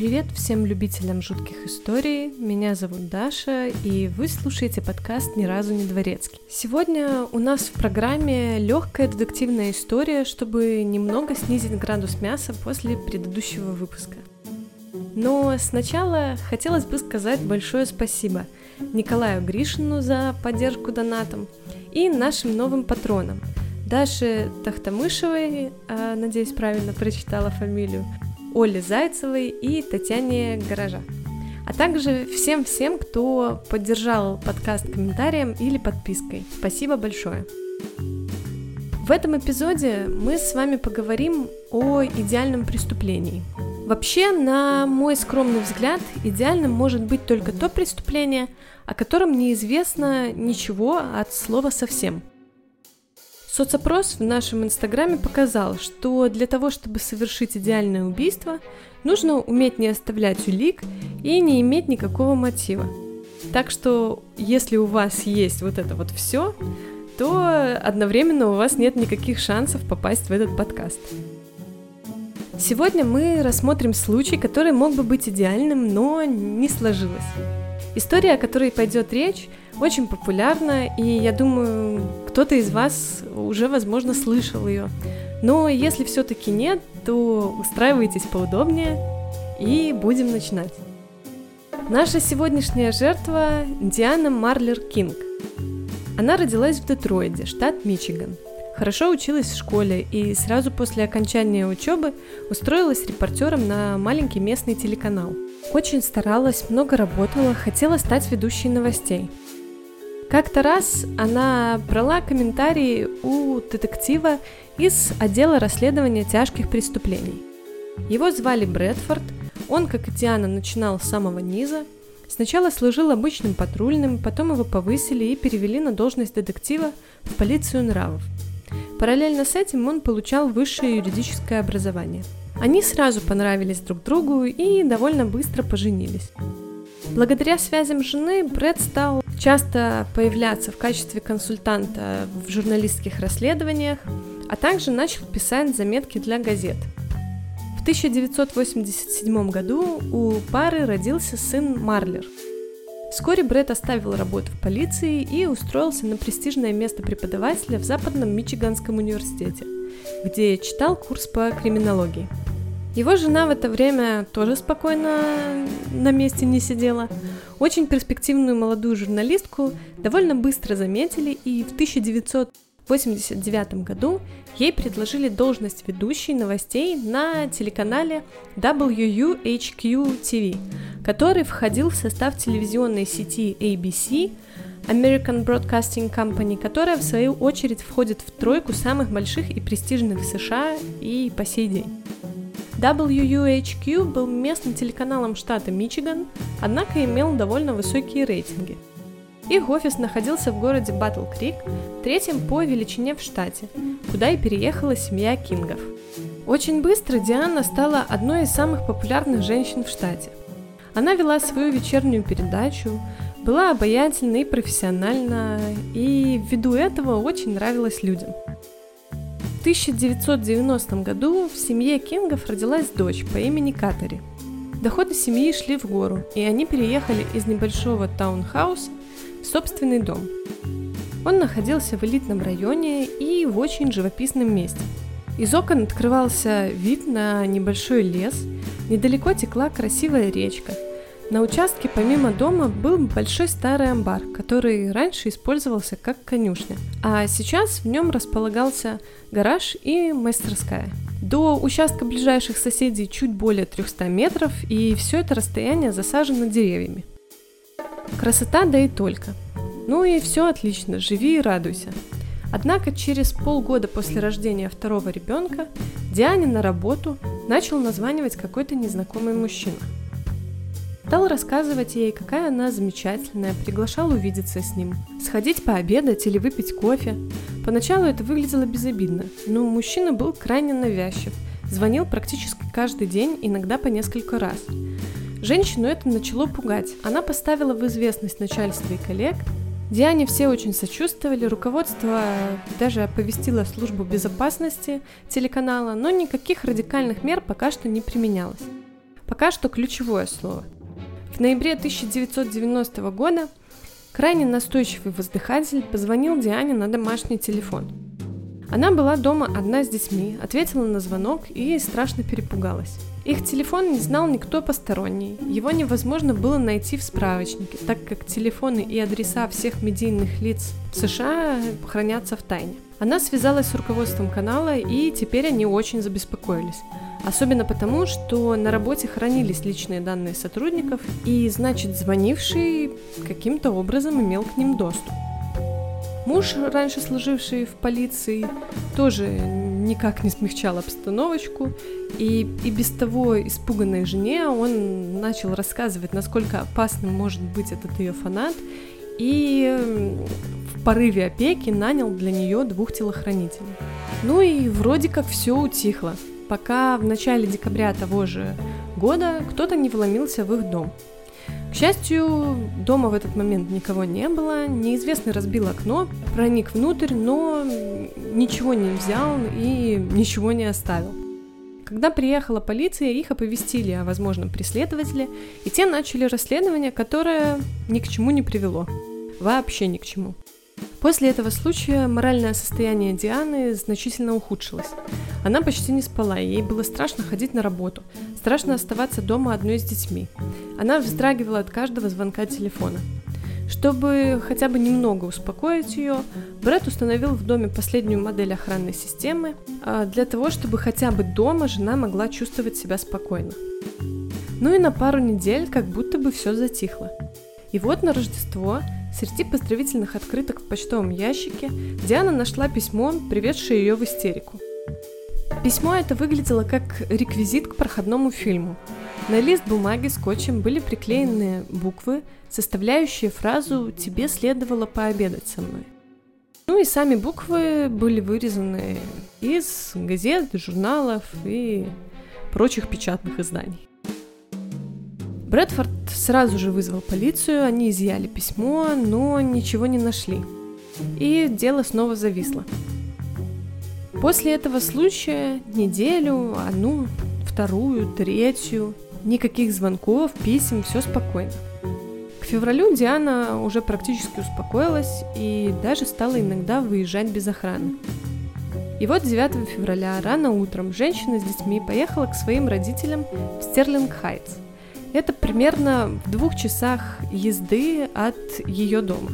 Привет всем любителям жутких историй. Меня зовут Даша, и вы слушаете подкаст «Ни разу не дворецкий». Сегодня у нас в программе легкая детективная история, чтобы немного снизить градус мяса после предыдущего выпуска. Но сначала хотелось бы сказать большое спасибо Николаю Гришину за поддержку донатом и нашим новым патронам Даше Тахтамышевой, а, надеюсь, правильно прочитала фамилию, Оле Зайцевой и Татьяне Гаража. А также всем-всем, кто поддержал подкаст комментарием или подпиской. Спасибо большое. В этом эпизоде мы с вами поговорим о идеальном преступлении. Вообще, на мой скромный взгляд, идеальным может быть только то преступление, о котором неизвестно ничего от слова совсем – Соцопрос в нашем инстаграме показал, что для того, чтобы совершить идеальное убийство, нужно уметь не оставлять улик и не иметь никакого мотива. Так что, если у вас есть вот это вот все, то одновременно у вас нет никаких шансов попасть в этот подкаст. Сегодня мы рассмотрим случай, который мог бы быть идеальным, но не сложилось. История, о которой пойдет речь, очень популярна, и я думаю, кто-то из вас уже, возможно, слышал ее. Но если все-таки нет, то устраивайтесь поудобнее и будем начинать. Наша сегодняшняя жертва Диана Марлер Кинг. Она родилась в Детройде, штат Мичиган. Хорошо училась в школе и сразу после окончания учебы устроилась репортером на маленький местный телеканал. Очень старалась, много работала, хотела стать ведущей новостей – как-то раз она брала комментарии у детектива из отдела расследования тяжких преступлений. Его звали Брэдфорд, он, как и Диана, начинал с самого низа. Сначала служил обычным патрульным, потом его повысили и перевели на должность детектива в полицию нравов. Параллельно с этим он получал высшее юридическое образование. Они сразу понравились друг другу и довольно быстро поженились. Благодаря связям жены Брэд стал часто появляться в качестве консультанта в журналистских расследованиях, а также начал писать заметки для газет. В 1987 году у пары родился сын Марлер. Вскоре Брэд оставил работу в полиции и устроился на престижное место преподавателя в Западном Мичиганском университете, где читал курс по криминологии. Его жена в это время тоже спокойно на месте не сидела. Очень перспективную молодую журналистку довольно быстро заметили, и в 1989 году ей предложили должность ведущей новостей на телеканале WUHQ-TV, который входил в состав телевизионной сети ABC, American Broadcasting Company, которая в свою очередь входит в тройку самых больших и престижных в США и по сей день. WUHQ был местным телеканалом штата Мичиган, однако имел довольно высокие рейтинги. Их офис находился в городе Батл Крик, третьем по величине в штате, куда и переехала семья Кингов. Очень быстро Диана стала одной из самых популярных женщин в штате. Она вела свою вечернюю передачу, была обаятельна и профессиональна, и ввиду этого очень нравилась людям – в 1990 году в семье Кингов родилась дочь по имени Катари. Доходы семьи шли в гору, и они переехали из небольшого таунхауса собственный дом. Он находился в элитном районе и в очень живописном месте. Из окон открывался вид на небольшой лес, недалеко текла красивая речка – на участке помимо дома был большой старый амбар, который раньше использовался как конюшня, а сейчас в нем располагался гараж и мастерская. До участка ближайших соседей чуть более 300 метров, и все это расстояние засажено деревьями. Красота, да и только. Ну и все отлично, живи и радуйся. Однако через полгода после рождения второго ребенка Диане на работу начал названивать какой-то незнакомый мужчина – Стал рассказывать ей, какая она замечательная, приглашал увидеться с ним, сходить пообедать или выпить кофе. Поначалу это выглядело безобидно, но мужчина был крайне навязчив, звонил практически каждый день, иногда по несколько раз. Женщину это начало пугать. Она поставила в известность начальство и коллег. Диане все очень сочувствовали, руководство даже оповестило службу безопасности телеканала, но никаких радикальных мер пока что не применялось. пока что ключевое слово. В ноябре 1990 года крайне настойчивый воздыхатель позвонил Диане на домашний телефон. Она была дома одна с детьми, ответила на звонок и страшно перепугалась. Их телефон не знал никто посторонний, его невозможно было найти в справочнике, так как телефоны и адреса всех медийных лиц в США хранятся в тайне. Она связалась с руководством канала, и теперь они очень забеспокоились. Особенно потому, что на работе хранились личные данные сотрудников, и значит звонивший каким-то образом имел к ним доступ. Муж, раньше служивший в полиции, тоже никак не смягчал обстановочку, и, и без того испуганной жене он начал рассказывать, насколько опасным может быть этот ее фанат, и в порыве опеки нанял для нее двух телохранителей. Ну и вроде как все утихло, пока в начале декабря того же года кто-то не вломился в их дом – к счастью, дома в этот момент никого не было. Неизвестный разбил окно, проник внутрь, но ничего не взял и ничего не оставил. Когда приехала полиция, их оповестили о возможном преследователе, и те начали расследование, которое ни к чему не привело. Вообще ни к чему. После этого случая моральное состояние Дианы значительно ухудшилось. Она почти не спала, ей было страшно ходить на работу, страшно оставаться дома одной с детьми. Она вздрагивала от каждого звонка телефона. Чтобы хотя бы немного успокоить ее, Брэд установил в доме последнюю модель охранной системы а, для того, чтобы хотя бы дома жена могла чувствовать себя спокойно. Ну и на пару недель как будто бы все затихло. И вот на Рождество Среди поздравительных открыток в почтовом ящике Диана нашла письмо, приведшее ее в истерику. Письмо это выглядело как реквизит к проходному фильму. На лист бумаги скотчем были приклеены буквы, составляющие фразу «Тебе следовало пообедать со мной». Ну и сами буквы были вырезаны из газет, журналов и прочих печатных изданий. Брэдфорд сразу же вызвал полицию, они изъяли письмо, но ничего не нашли. И дело снова зависло. После этого случая неделю, одну, вторую, третью, никаких звонков, писем, все спокойно. К февралю Диана уже практически успокоилась и даже стала иногда выезжать без охраны. И вот 9 февраля рано утром женщина с детьми поехала к своим родителям в Стерлинг-Хайтс – это примерно в двух часах езды от ее дома.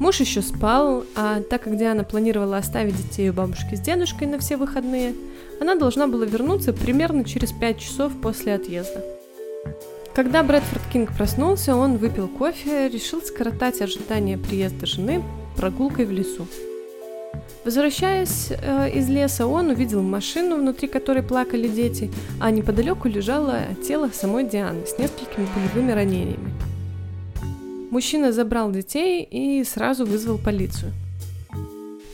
Муж еще спал, а так как Диана планировала оставить детей у бабушки с дедушкой на все выходные, она должна была вернуться примерно через 5 часов после отъезда. Когда Брэдфорд Кинг проснулся, он выпил кофе, решил скоротать ожидание приезда жены прогулкой в лесу. Возвращаясь э, из леса, он увидел машину, внутри которой плакали дети, а неподалеку лежало тело самой Дианы с несколькими пулевыми ранениями. Мужчина забрал детей и сразу вызвал полицию.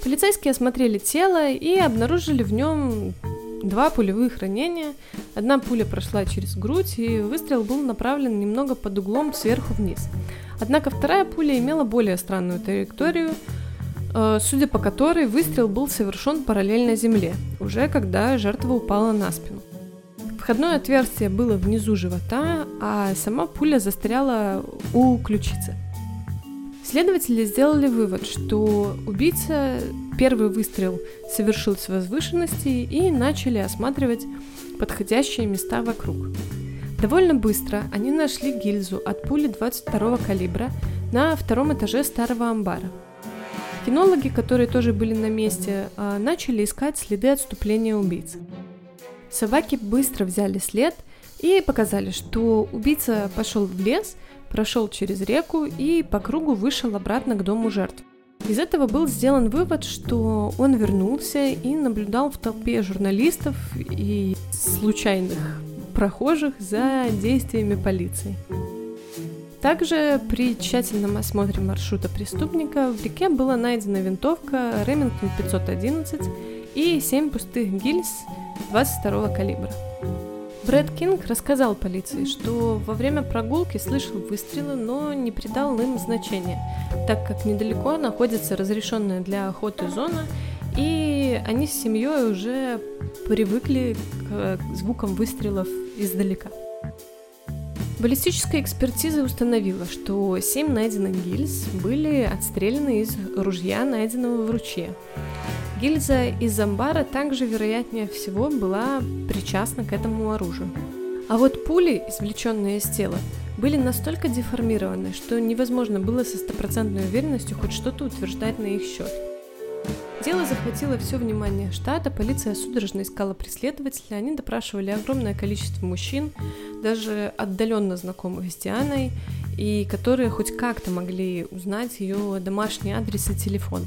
Полицейские осмотрели тело и обнаружили в нем два пулевых ранения. Одна пуля прошла через грудь, и выстрел был направлен немного под углом сверху вниз. Однако вторая пуля имела более странную траекторию – судя по которой выстрел был совершен параллельно земле, уже когда жертва упала на спину. Входное отверстие было внизу живота, а сама пуля застряла у ключицы. Следователи сделали вывод, что убийца первый выстрел совершил с возвышенности и начали осматривать подходящие места вокруг. Довольно быстро они нашли гильзу от пули 22 калибра на втором этаже старого амбара – Кинологи, которые тоже были на месте, а, начали искать следы отступления убийцы. Собаки быстро взяли след и показали, что убийца пошел в лес, прошел через реку и по кругу вышел обратно к дому жертв. Из этого был сделан вывод, что он вернулся и наблюдал в толпе журналистов и случайных прохожих за действиями полиции. Также при тщательном осмотре маршрута преступника в реке была найдена винтовка Ремингтон 511 и 7 пустых гильз 22 калибра. Брэд Кинг рассказал полиции, что во время прогулки слышал выстрелы, но не придал им значения, так как недалеко находится разрешенная для охоты зона, и они с семьей уже привыкли к звукам выстрелов издалека. Баллистическая экспертиза установила, что семь найденных гильз были отстреляны из ружья, найденного в ручье. Гильза из амбара также, вероятнее всего, была причастна к этому оружию. А вот пули, извлеченные из тела, были настолько деформированы, что невозможно было со стопроцентной уверенностью хоть что-то утверждать на их счет. Дело захватило все внимание штата, полиция судорожно искала преследователя, они допрашивали огромное количество мужчин, даже отдаленно знакомых с Дианой, и которые хоть как-то могли узнать ее домашний адрес и телефон.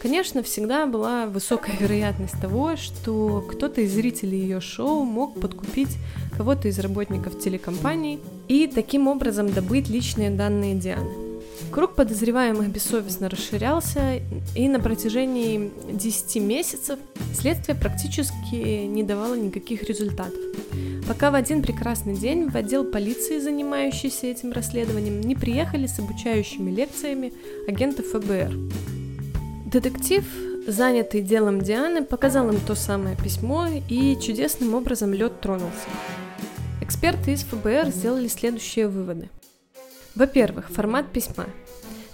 Конечно, всегда была высокая вероятность того, что кто-то из зрителей ее шоу мог подкупить кого-то из работников телекомпании и таким образом добыть личные данные Дианы. Круг подозреваемых бессовестно расширялся, и на протяжении 10 месяцев следствие практически не давало никаких результатов. Пока в один прекрасный день в отдел полиции, занимающийся этим расследованием, не приехали с обучающими лекциями агенты ФБР. Детектив, занятый делом Дианы, показал им то самое письмо, и чудесным образом лед тронулся. Эксперты из ФБР сделали следующие выводы. Во-первых, формат письма.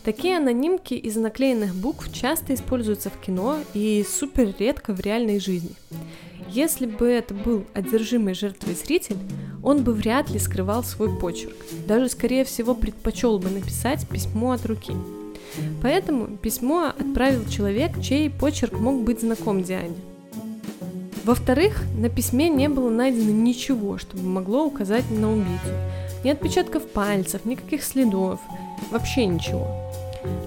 Такие анонимки из наклеенных букв часто используются в кино и супер редко в реальной жизни. Если бы это был одержимый жертвой зритель, он бы вряд ли скрывал свой почерк. Даже, скорее всего, предпочел бы написать письмо от руки. Поэтому письмо отправил человек, чей почерк мог быть знаком Диане. Во-вторых, на письме не было найдено ничего, чтобы могло указать на убийцу. Ни отпечатков пальцев, никаких следов, вообще ничего.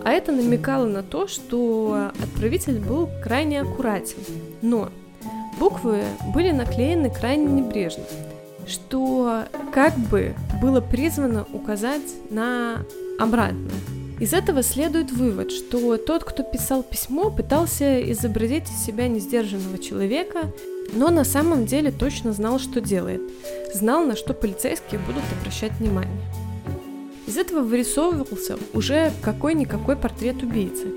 А это намекало на то, что отправитель был крайне аккуратен. Но буквы были наклеены крайне небрежно, что как бы было призвано указать на обратное. Из этого следует вывод, что тот, кто писал письмо, пытался изобразить из себя несдержанного человека, но на самом деле точно знал, что делает, знал, на что полицейские будут обращать внимание. Из этого вырисовывался уже какой-никакой портрет убийцы.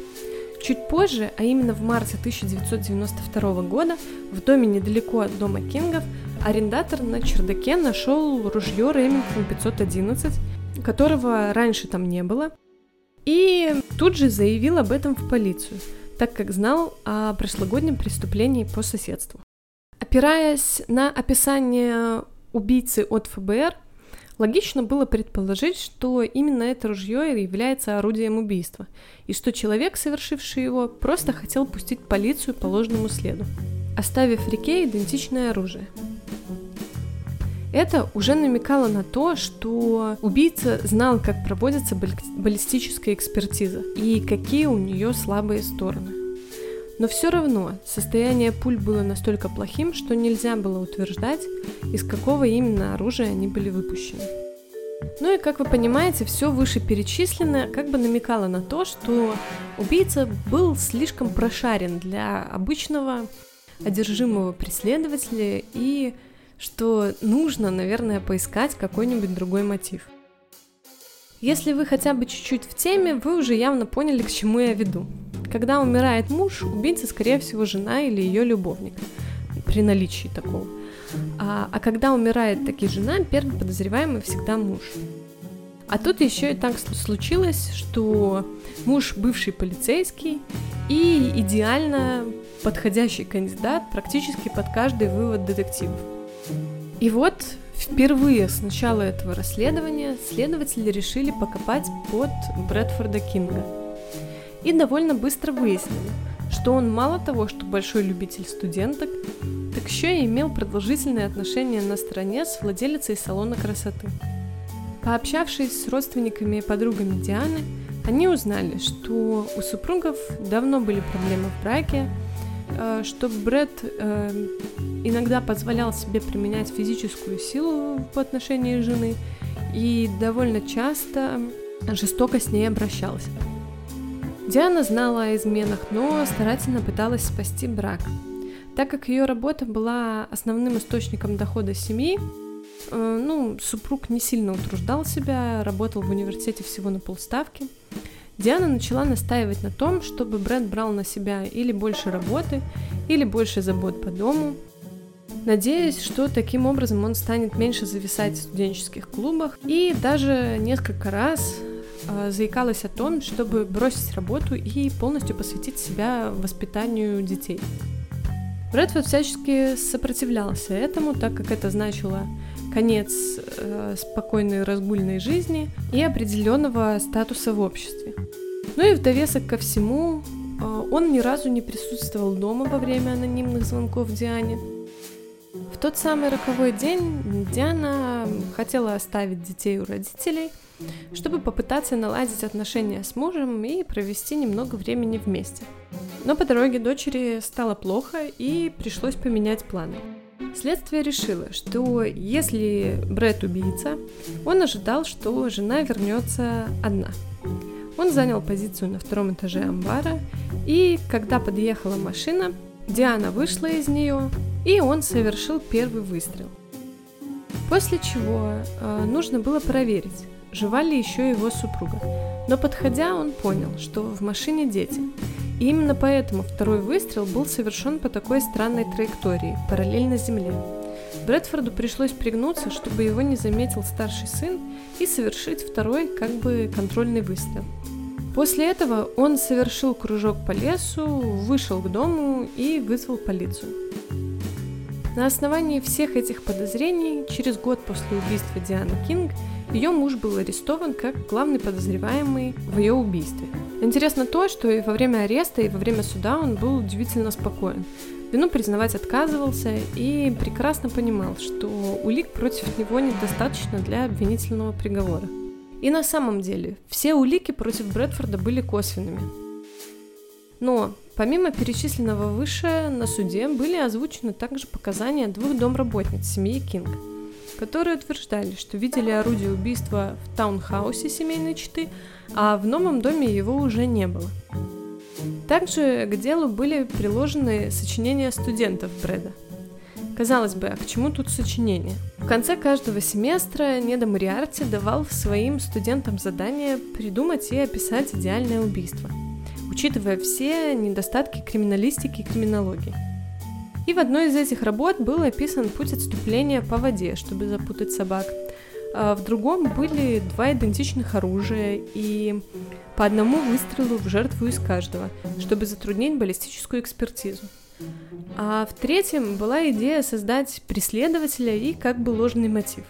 Чуть позже, а именно в марте 1992 года, в доме недалеко от дома Кингов, арендатор на чердаке нашел ружье Ремингтон 511, которого раньше там не было, и тут же заявил об этом в полицию, так как знал о прошлогоднем преступлении по соседству. Опираясь на описание убийцы от ФБР, логично было предположить, что именно это ружье является орудием убийства, и что человек, совершивший его, просто хотел пустить полицию по ложному следу, оставив реке идентичное оружие. Это уже намекало на то, что убийца знал, как проводится баллистическая экспертиза и какие у нее слабые стороны. Но все равно состояние пуль было настолько плохим, что нельзя было утверждать, из какого именно оружия они были выпущены. Ну и, как вы понимаете, все вышеперечисленное как бы намекало на то, что убийца был слишком прошарен для обычного одержимого преследователя и что нужно, наверное, поискать какой-нибудь другой мотив. Если вы хотя бы чуть-чуть в теме, вы уже явно поняли, к чему я веду. Когда умирает муж, убийца, скорее всего, жена или ее любовник, при наличии такого. А, а когда умирает таки жена, первый подозреваемый всегда муж. А тут еще и так случилось, что муж бывший полицейский и идеально подходящий кандидат практически под каждый вывод детективов. И вот впервые с начала этого расследования следователи решили покопать под Брэдфорда Кинга. И довольно быстро выяснили, что он мало того, что большой любитель студенток, так еще и имел продолжительные отношения на стороне с владелицей салона красоты. Пообщавшись с родственниками и подругами Дианы, они узнали, что у супругов давно были проблемы в браке, что Брэд э, иногда позволял себе применять физическую силу по отношению жены и довольно часто жестоко с ней обращался. Диана знала о изменах, но старательно пыталась спасти брак. Так как ее работа была основным источником дохода семьи, э, ну, супруг не сильно утруждал себя, работал в университете всего на полставки – Диана начала настаивать на том, чтобы Брэд брал на себя или больше работы, или больше забот по дому, надеясь, что таким образом он станет меньше зависать в студенческих клубах, и даже несколько раз э, заикалась о том, чтобы бросить работу и полностью посвятить себя воспитанию детей. Брэдфорд всячески сопротивлялся этому, так как это значило конец э, спокойной разгульной жизни и определенного статуса в обществе. Ну и в довесок ко всему, э, он ни разу не присутствовал дома во время анонимных звонков Диане. В тот самый роковой день Диана хотела оставить детей у родителей, чтобы попытаться наладить отношения с мужем и провести немного времени вместе. Но по дороге дочери стало плохо и пришлось поменять планы. Следствие решило, что если Брэд убийца, он ожидал, что жена вернется одна. Он занял позицию на втором этаже амбара, и когда подъехала машина, Диана вышла из нее, и он совершил первый выстрел. После чего э, нужно было проверить, жива ли еще его супруга. Но подходя, он понял, что в машине дети, и именно поэтому второй выстрел был совершен по такой странной траектории, параллельно земле. Брэдфорду пришлось пригнуться, чтобы его не заметил старший сын, и совершить второй, как бы, контрольный выстрел. После этого он совершил кружок по лесу, вышел к дому и вызвал полицию. На основании всех этих подозрений, через год после убийства Дианы Кинг, ее муж был арестован как главный подозреваемый в ее убийстве. Интересно то, что и во время ареста, и во время суда он был удивительно спокоен. Вину признавать отказывался и прекрасно понимал, что улик против него недостаточно для обвинительного приговора. И на самом деле, все улики против Брэдфорда были косвенными. Но, помимо перечисленного выше, на суде были озвучены также показания двух домработниц семьи Кинг – которые утверждали, что видели орудие убийства в таунхаусе семейной четы, а в новом доме его уже не было. Также к делу были приложены сочинения студентов Брэда. Казалось бы, а к чему тут сочинение? В конце каждого семестра Неда Мариарти давал своим студентам задание придумать и описать идеальное убийство, учитывая все недостатки криминалистики и криминологии. И в одной из этих работ был описан путь отступления по воде, чтобы запутать собак. А в другом были два идентичных оружия и по одному выстрелу в жертву из каждого, чтобы затруднить баллистическую экспертизу. А в третьем была идея создать преследователя и как бы ложный мотив.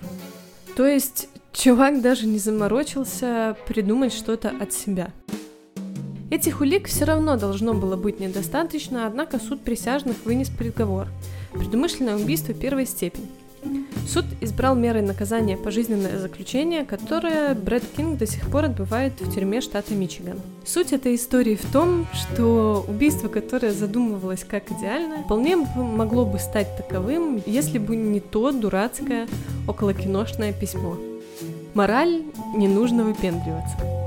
То есть чувак даже не заморочился придумать что-то от себя. Этих улик все равно должно было быть недостаточно, однако суд присяжных вынес приговор – предумышленное убийство первой степени. Суд избрал мерой наказания пожизненное заключение, которое Брэд Кинг до сих пор отбывает в тюрьме штата Мичиган. Суть этой истории в том, что убийство, которое задумывалось как идеальное, вполне могло бы стать таковым, если бы не то дурацкое околокиношное письмо. Мораль – не нужно выпендриваться.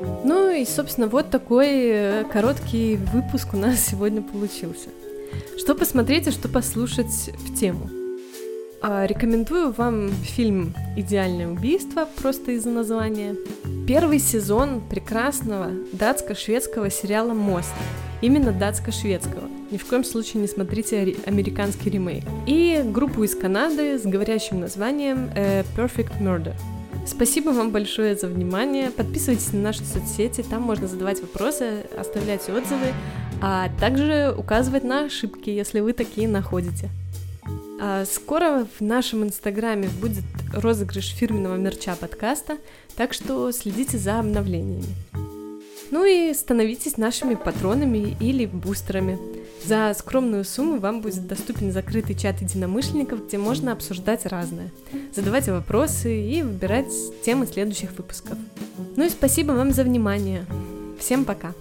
Ну и, собственно, вот такой э, короткий выпуск у нас сегодня получился. Что посмотреть и что послушать в тему. А, рекомендую вам фильм «Идеальное убийство» просто из-за названия. Первый сезон прекрасного датско-шведского сериала «Мост». Именно датско-шведского. Ни в коем случае не смотрите американский ремейк. И группу из Канады с говорящим названием э, Perfect Murder. Спасибо вам большое за внимание. Подписывайтесь на наши соцсети, там можно задавать вопросы, оставлять отзывы, а также указывать на ошибки, если вы такие находите. А скоро в нашем инстаграме будет розыгрыш фирменного мерча подкаста, так что следите за обновлениями. Ну и становитесь нашими патронами или бустерами. За скромную сумму вам будет доступен закрытый чат единомышленников, где можно обсуждать разное, задавать вопросы и выбирать темы следующих выпусков. Ну и спасибо вам за внимание. Всем пока!